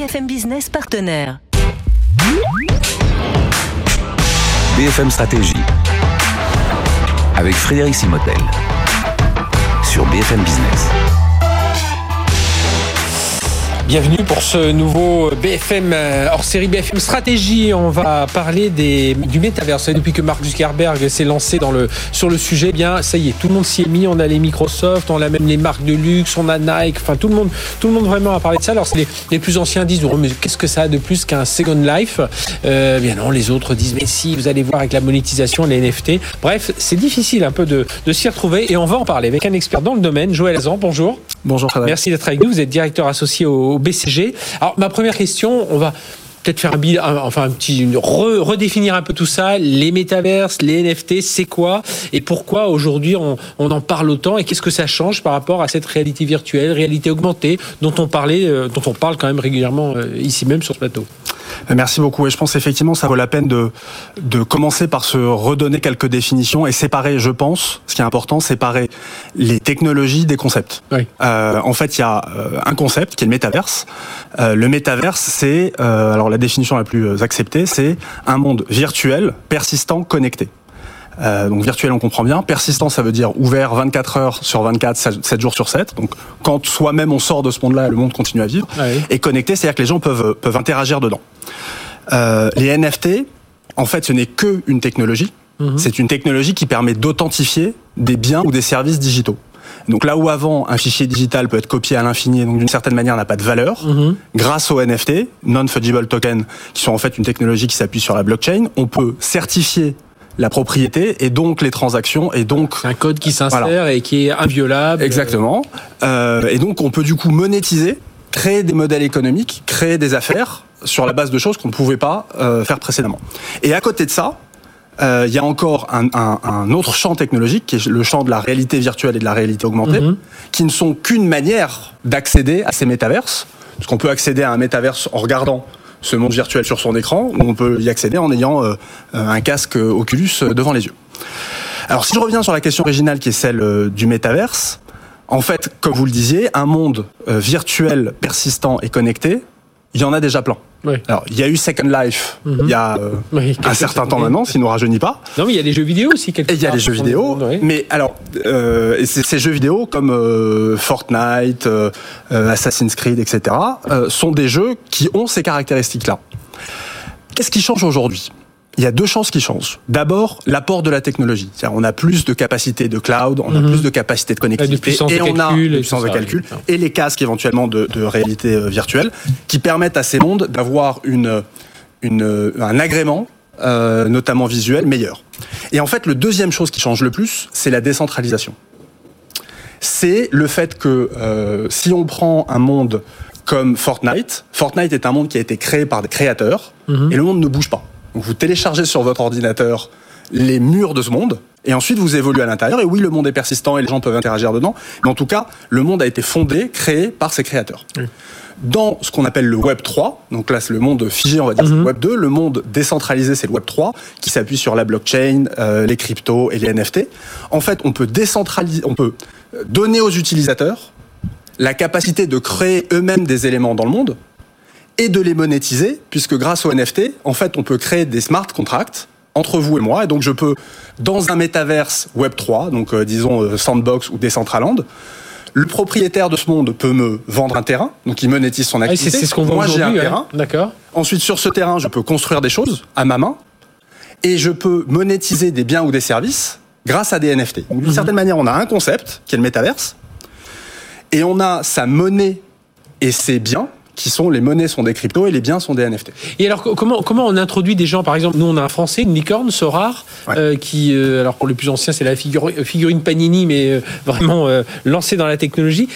BFM Business partenaire. BFM Stratégie avec Frédéric Simotel sur BFM Business. Bienvenue pour ce nouveau BFM euh, hors série BFM Stratégie. On va parler des, du métaverse. Depuis que Mark Zuckerberg s'est lancé dans le, sur le sujet, eh bien ça y est, tout le monde s'y est mis. On a les Microsoft, on a même les marques de luxe, on a Nike. Enfin, tout le monde, tout le monde vraiment a parlé de ça. Alors, les, les plus anciens disent oh, mais qu'est-ce que ça a de plus qu'un Second Life? Euh, Bien non, les autres disent mais si, vous allez voir avec la monétisation, les NFT. Bref, c'est difficile un peu de, de s'y retrouver et on va en parler avec un expert dans le domaine, Joël Azan. Bonjour. Bonjour. Frédéric. Merci d'être avec nous. Vous êtes directeur associé au BCG. Alors, ma première question, on va peut-être faire un bilan, enfin un petit, re, redéfinir un peu tout ça, les métaverses, les NFT, c'est quoi et pourquoi aujourd'hui on, on, en parle autant et qu'est-ce que ça change par rapport à cette réalité virtuelle, réalité augmentée dont on parlait, euh, dont on parle quand même régulièrement euh, ici même sur ce plateau? Merci beaucoup. Et je pense effectivement ça vaut la peine de, de commencer par se redonner quelques définitions et séparer, je pense, ce qui est important, séparer les technologies des concepts. Oui. Euh, en fait, il y a un concept qui est le métaverse. Euh, le métaverse, c'est, euh, alors la définition la plus acceptée, c'est un monde virtuel, persistant, connecté. Euh, donc virtuel, on comprend bien. Persistant, ça veut dire ouvert 24 heures sur 24, 7 jours sur 7. Donc quand soi-même on sort de ce monde-là, le monde continue à vivre. Ouais. Et connecté, c'est-à-dire que les gens peuvent, peuvent interagir dedans. Euh, les NFT, en fait, ce n'est que une technologie. Mhm. C'est une technologie qui permet d'authentifier des biens ou des services digitaux. Donc là où avant un fichier digital peut être copié à l'infini et donc d'une certaine manière n'a pas de valeur, Mhm. grâce aux NFT, non-fungible token, qui sont en fait une technologie qui s'appuie sur la blockchain, on peut certifier la propriété et donc les transactions et donc un code qui s'insère Voilà. et qui est inviolable. exactement. Euh, et donc on peut du coup monétiser, créer des modèles économiques, créer des affaires sur la base de choses qu'on ne pouvait pas euh, faire précédemment. Et à côté de ça, euh, il y a encore un, un- un autre champ technologique qui est le champ de la réalité virtuelle et de la réalité augmentée, Mhm. qui ne sont qu'une manière d'accéder à ces métaverses. Parce qu'on peut accéder à un métaverse en regardant ce monde virtuel sur son écran, ou on peut y accéder en ayant euh, un casque Oculus euh, devant les yeux. Alors si je reviens sur la question originale qui est celle euh, du métaverse, en fait, comme vous le disiez, un monde euh, virtuel, persistant et connecté, il y en a déjà plein. Oui. Alors, il y a eu Second Life Mhm. il y a euh, Oui, un certain temps maintenant, s'il ne nous rajeunit pas. Non, mais il y a des jeux vidéo aussi quelque Et il y a les jeux vidéo, mais alors euh, ces, jeux vidéo comme euh, Fortnite, Assassin's Creed, etc. sont des jeux qui ont ces caractéristiques-là. Qu'est-ce qui change aujourd'hui? Il y a deux choses qui changent. D'abord, l'apport de la technologie. On a plus de capacité de cloud, on a Mhm. plus de capacité de connectivité, de et on a de puissance de calcul, et les casques éventuellement de, de réalité euh, virtuelle, qui permettent à ces mondes d'avoir une, une, un agrément, euh, notamment visuel, meilleur. Et en fait, le deuxième chose qui change le plus, c'est la décentralisation. C'est le fait que euh, si on prend un monde comme Fortnite, Fortnite est un monde qui a été créé par des créateurs, Mhm. et le monde ne bouge pas. Donc vous téléchargez sur votre ordinateur les murs de ce monde, et ensuite vous évoluez à l'intérieur, et oui, le monde est persistant et les gens peuvent interagir dedans, mais en tout cas, le monde a été fondé, créé par ces créateurs. Dans ce qu'on appelle le Web 3, donc là c'est le monde figé, on va dire, c'est le Web 2, le monde décentralisé c'est le Web 3, qui s'appuie sur la blockchain, euh, les cryptos et les NFT. En fait, on peut décentraliser, on peut donner aux utilisateurs la capacité de créer eux-mêmes des éléments dans le monde et de les monétiser, puisque grâce aux NFT, en fait, on peut créer des smart contracts entre vous et moi. Et donc, je peux, dans un métaverse Web 3, donc euh, disons euh, Sandbox ou Decentraland, le propriétaire de ce monde peut me vendre un terrain, donc il monétise son Ah, c'est activité. c'est ce qu'on voit Moi, j'ai un terrain. D'accord. Ensuite, sur ce terrain, je peux construire des choses à ma main et je peux monétiser des biens ou des services grâce à des NFT. Donc, d'une certaine manière, on a un concept qui est le métaverse et on a sa monnaie et ses biens qui sont les monnaies sont des cryptos et les biens sont des NFT. Et alors co- comment comment on introduit des gens? Par exemple nous on a un français une licorne Sorar Ouais. euh, qui euh, alors pour les plus anciens c'est la figure, figurine Panini mais euh, vraiment euh, lancé dans la technologie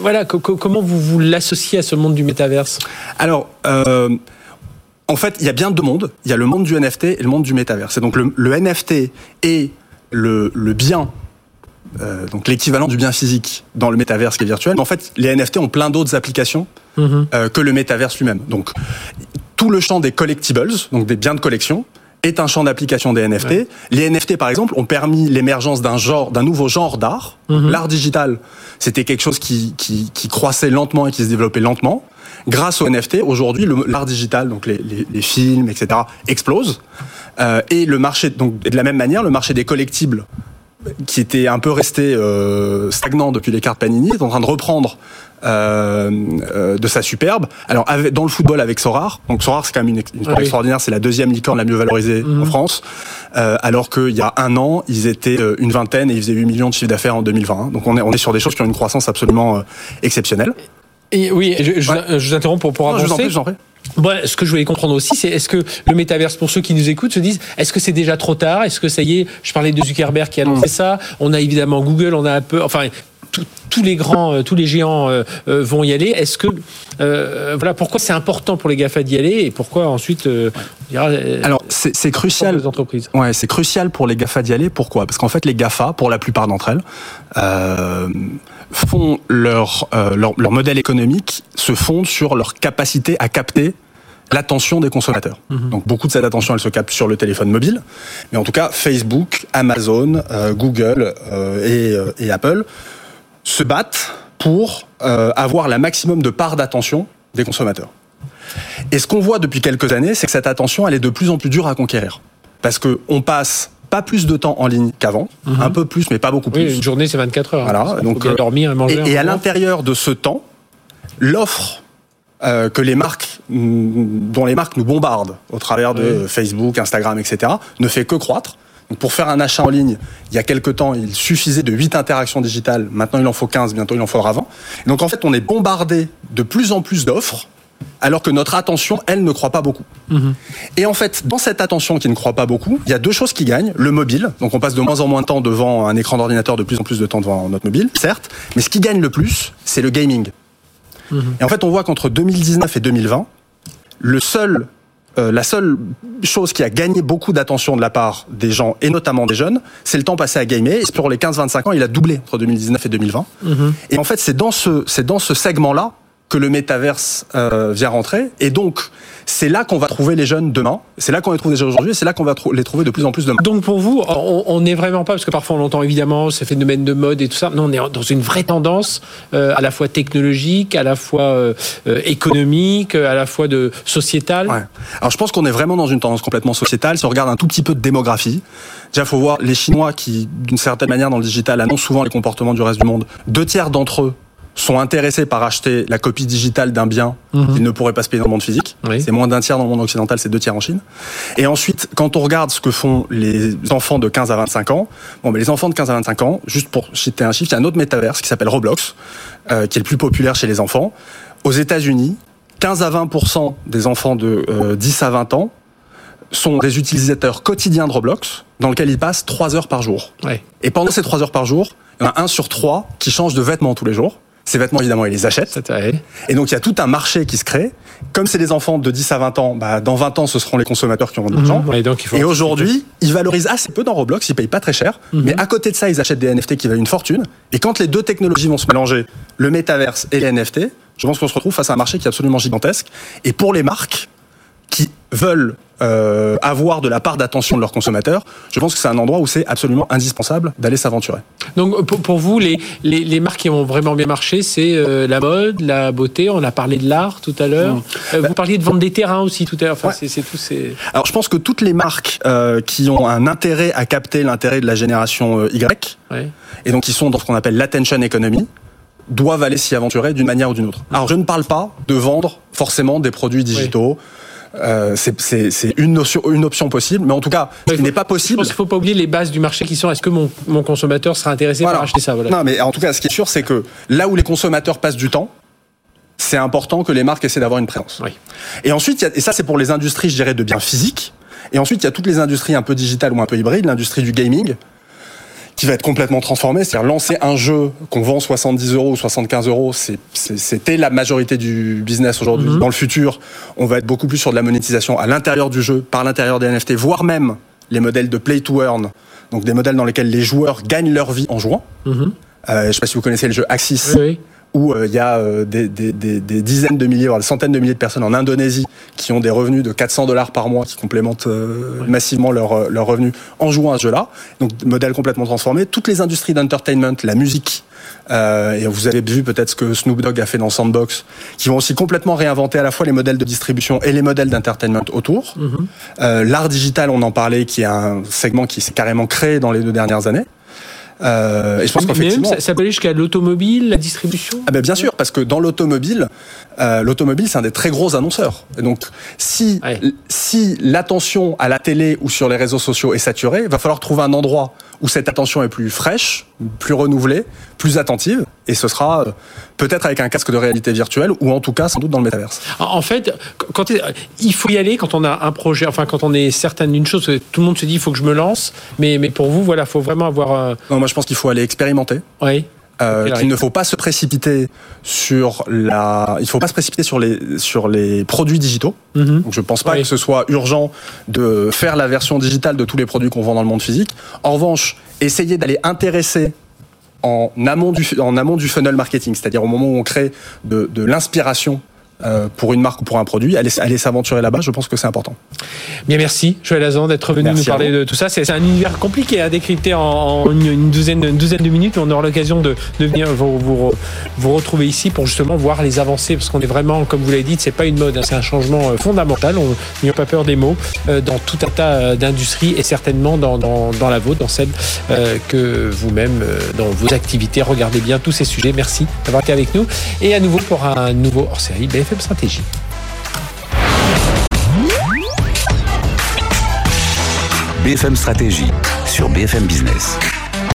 voilà co- co- comment vous vous l'associez à ce monde du métaverse? Alors, en fait, il y a bien deux mondes. Il y a le monde du NFT et le monde du métavers. C'est donc le, le NFT le, le bien, euh, donc l'équivalent du bien physique dans le métaverse qui est virtuel. Mais en fait, les NFT ont plein d'autres applications euh, que le métaverse lui-même. Donc, tout le champ des collectibles, donc des biens de collection, est un champ d'application des NFT. Les NFT, par exemple, ont permis l'émergence d'un genre, d'un nouveau genre d'art. L'art digital, c'était quelque chose qui, qui, qui croissait lentement et qui se développait lentement. Grâce aux NFT, aujourd'hui, l'art digital, donc les, les, les films, etc., explose. Euh, et le marché, donc et de la même manière, le marché des collectibles, qui était un peu resté euh, stagnant depuis les cartes Panini, est en train de reprendre euh, euh, de sa superbe. Alors avec, dans le football avec Sorar, donc Sorar c'est quand même une, une Oui. extraordinaire, c'est la deuxième licorne la mieux valorisée en France, euh, alors qu'il y a un an ils étaient euh, une vingtaine et ils faisaient 8 millions de chiffre d'affaires en 2020. hein. Donc on est, on est sur des choses qui ont une croissance absolument euh, exceptionnelle. et oui je, je, Ouais. je vous interromps pour pour Non, je vous en avancer prie, je vous en prie. Bon, ce que je voulais comprendre aussi, c'est est-ce que le métaverse, pour ceux qui nous écoutent, se disent est-ce que c'est déjà trop tard? Est-ce que ça y est Je parlais de Zuckerberg qui a annoncé ça. On a évidemment Google, on a Apple, enfin tout- tous les grands, euh, tous les géants euh, euh, vont y aller. Est-ce que euh, voilà pourquoi c'est important pour les Gafa d'y aller et pourquoi ensuite euh, on dira Alors c'est crucial les entreprises Ouais, c'est crucial pour les GAFA d'y aller. Pourquoi? Parce qu'en fait, les GAFA, pour la plupart d'entre elles, euh, font leur, euh, leur leur modèle économique se fonde sur leur capacité à capter l'attention des consommateurs. Donc beaucoup de cette attention, elle se capte sur le téléphone mobile. Mais en tout cas, Facebook, Amazon, euh, Google euh, et, et Apple se battent pour avoir la maximum de part d'attention des consommateurs. Et ce qu'on voit depuis quelques années, c'est que cette attention, elle est de plus en plus dure à conquérir. Parce que on passe pas plus de temps en ligne qu'avant, un peu plus, mais pas beaucoup Oui, plus. une journée c'est 24 heures. Voilà, hein. Donc, bien euh, dormir et manger. Et, à l'intérieur de ce temps, l'offre euh, que les marques, mm, dont les marques nous bombardent au travers de Facebook, Instagram, etc., ne fait que croître. Donc pour faire un achat en ligne, il y a quelques temps, il suffisait de 8 interactions digitales. Maintenant, il en faut 15, bientôt il en faudra 20. Et donc en fait, on est bombardé de plus en plus d'offres, alors que notre attention, elle, ne croit pas beaucoup. Et en fait, dans cette attention qui ne croit pas beaucoup, il y a deux choses qui gagnent. Le mobile, donc on passe de moins en moins de temps devant un écran d'ordinateur, de plus en plus de temps devant notre mobile, certes, mais ce qui gagne le plus, c'est le gaming. Et en fait, on voit qu'entre 2019 et 2020, le seul, euh, la seule chose qui a gagné beaucoup d'attention de la part des gens, et notamment des jeunes, c'est le temps passé à gamer. Et pour les 15-25 ans, il a doublé entre 2019 et 2020. Et en fait, c'est dans ce, c'est dans ce segment-là que le métaverse euh, vient rentrer. Et donc, c'est là qu'on va trouver les jeunes demain. C'est là qu'on les trouve déjà aujourd'hui. et C'est là qu'on va les trouver de plus en plus demain. Donc pour vous, on n'est vraiment pas, parce que parfois on entend évidemment ce phénomène de mode et tout ça, non, on est dans une vraie tendance euh, à la fois technologique, à la fois euh, euh, économique, à la fois de sociétale. Ouais. Alors je pense qu'on est vraiment dans une tendance complètement sociétale. Si on regarde un tout petit peu de démographie, déjà faut voir les Chinois qui, d'une certaine manière, dans le digital, annoncent souvent les comportements du reste du monde. Deux tiers d'entre eux sont intéressés par acheter la copie digitale d'un bien qu'ils ne pourraient pas se payer dans le monde physique. Oui. C'est moins d'un tiers dans le monde occidental, c'est deux tiers en Chine. Et ensuite, quand on regarde ce que font les enfants de 15 à 25 ans, bon, mais les enfants de 15 à 25 ans, juste pour citer un chiffre, il y a un autre métaverse qui s'appelle Roblox, euh, qui est le plus populaire chez les enfants. Aux États-Unis, 15 à 20% des enfants de euh, 10 à 20 ans sont des utilisateurs quotidiens de Roblox, dans lequel ils passent 3 heures par jour. Ouais. Et pendant ces 3 heures par jour, il y en a un sur trois qui change de vêtements tous les jours. Ces vêtements, évidemment, ils les achètent. Et donc, il y a tout un marché qui se crée. Comme c'est des enfants de 10 à 20 ans, bah, dans 20 ans, ce seront les consommateurs qui auront de l'argent. Faut Et aujourd'hui, ils valorisent assez peu dans Roblox, ils payent pas très cher, mais à côté de ça, ils achètent des NFT qui valent une fortune. Et quand les deux technologies vont se mélanger, le métaverse et les NFT, je pense qu'on se retrouve face à un marché qui est absolument gigantesque. Et pour les marques qui veulent euh, avoir de la part d'attention de leurs consommateurs, je pense que c'est un endroit où c'est absolument indispensable d'aller s'aventurer. Donc pour, pour vous, les, les, les marques qui ont vraiment bien marché, c'est euh, la mode, la beauté. On a parlé de l'art tout à l'heure. Euh, vous parliez de vendre des terrains aussi tout à l'heure. Enfin, Ouais. c'est tout. C'est Alors je pense que toutes les marques euh, qui ont un intérêt à capter l'intérêt de la génération euh, Y, ouais. et donc qui sont dans ce qu'on appelle l'attention economy, doivent aller s'y aventurer d'une manière ou d'une autre. Alors je ne parle pas de vendre forcément des produits digitaux. Euh, c'est- une, notion, une option possible, mais en tout cas, ce n'est pas Je possible. pense qu'il faut pas oublier les bases du marché qui sont. Est-ce que mon, mon consommateur sera intéressé par acheter ça voilà. Non, mais en tout cas, ce qui est sûr, c'est que là où les consommateurs passent du temps, c'est important que les marques essaient d'avoir une présence. Oui. Et ensuite, il y a- et ça c'est pour les industries, je dirais, de biens physiques. Et ensuite, il y a toutes les industries un peu digitales ou un peu hybrides, l'industrie du gaming, qui va être complètement transformée. C'est-à-dire lancer un jeu qu'on vend 70 euros ou 75 euros, c'était la majorité du business aujourd'hui. Dans le futur, on va être beaucoup plus sur de la monétisation à l'intérieur du jeu, par l'intérieur des NFT, voire même les modèles de play to earn, donc des modèles dans lesquels les joueurs gagnent leur vie en jouant. Mhm. Euh, je ne sais pas si vous connaissez le jeu Axis Oui, oui. Où euh, il y a euh, des, des- des- des dizaines de milliers, voire des centaines de milliers de personnes en Indonésie qui ont des revenus de 400 dollars par mois, qui complémentent euh, massivement leurs leurs revenus en jouant à ce jeu-là. Donc, modèle complètement transformé. Toutes les industries d'entertainment, la musique, euh, et vous avez vu peut-être ce que Snoop Dogg a fait dans Sandbox, qui vont aussi complètement réinventer à la fois les modèles de distribution et les modèles d'entertainment autour. Euh, L'art digital, on en parlait, qui est un segment qui s'est carrément créé dans les deux dernières années. Euh, et je pense qu'effectivement... ça, ça peut aller jusqu'à l'automobile, la distribution. Ah ben bien sûr, parce que dans l'automobile, euh, l'automobile c'est un des très gros annonceurs. Et donc si Ouais. si l'attention à la télé ou sur les réseaux sociaux est saturée, va falloir trouver un endroit où cette attention est plus fraîche, plus renouvelée, plus attentive, et ce sera euh, peut-être avec un casque de réalité virtuelle ou en tout cas sans doute dans le métaverse. En fait, quand il faut y aller quand on a un projet, enfin quand on est certain d'une chose, tout le monde se dit il faut que je me lance, mais, mais pour vous, voilà, faut vraiment avoir. un- Non, moi je pense qu'il faut aller expérimenter. Oui. Euh, qu'il ne faut pas se précipiter sur la, il faut pas se précipiter sur les sur les produits digitaux. Mhm. Donc je pense pas Oui. que ce soit urgent de faire la version digitale de tous les produits qu'on vend dans le monde physique. En revanche, essayer d'aller intéresser en amont du en amont du funnel marketing, c'est-à-dire au moment où on crée de, de l'inspiration euh, pour une marque ou pour un produit, aller, aller s'aventurer là-bas, je pense que c'est important. Bien, merci, Joël Azan, d'être venu Merci nous parler de tout ça. C'est un univers compliqué à décrypter en, en une, une douzaine, une douzaine de minutes. On aura l'occasion de, de venir vous, vous, vous retrouver ici pour justement voir les avancées, parce qu'on est vraiment, comme vous l'avez dit, c'est pas une mode, hein, c'est un changement euh, fondamental. On n'y a pas peur des mots euh, dans tout un tas euh, d'industries et certainement dans, dans, dans la vôtre, dans celle euh, que vous-même, euh, dans vos activités, regardez bien tous ces sujets. Merci d'avoir été avec nous. Et à nouveau pour un nouveau hors-série BFM Stratégie. BFM Stratégie sur BFM Business.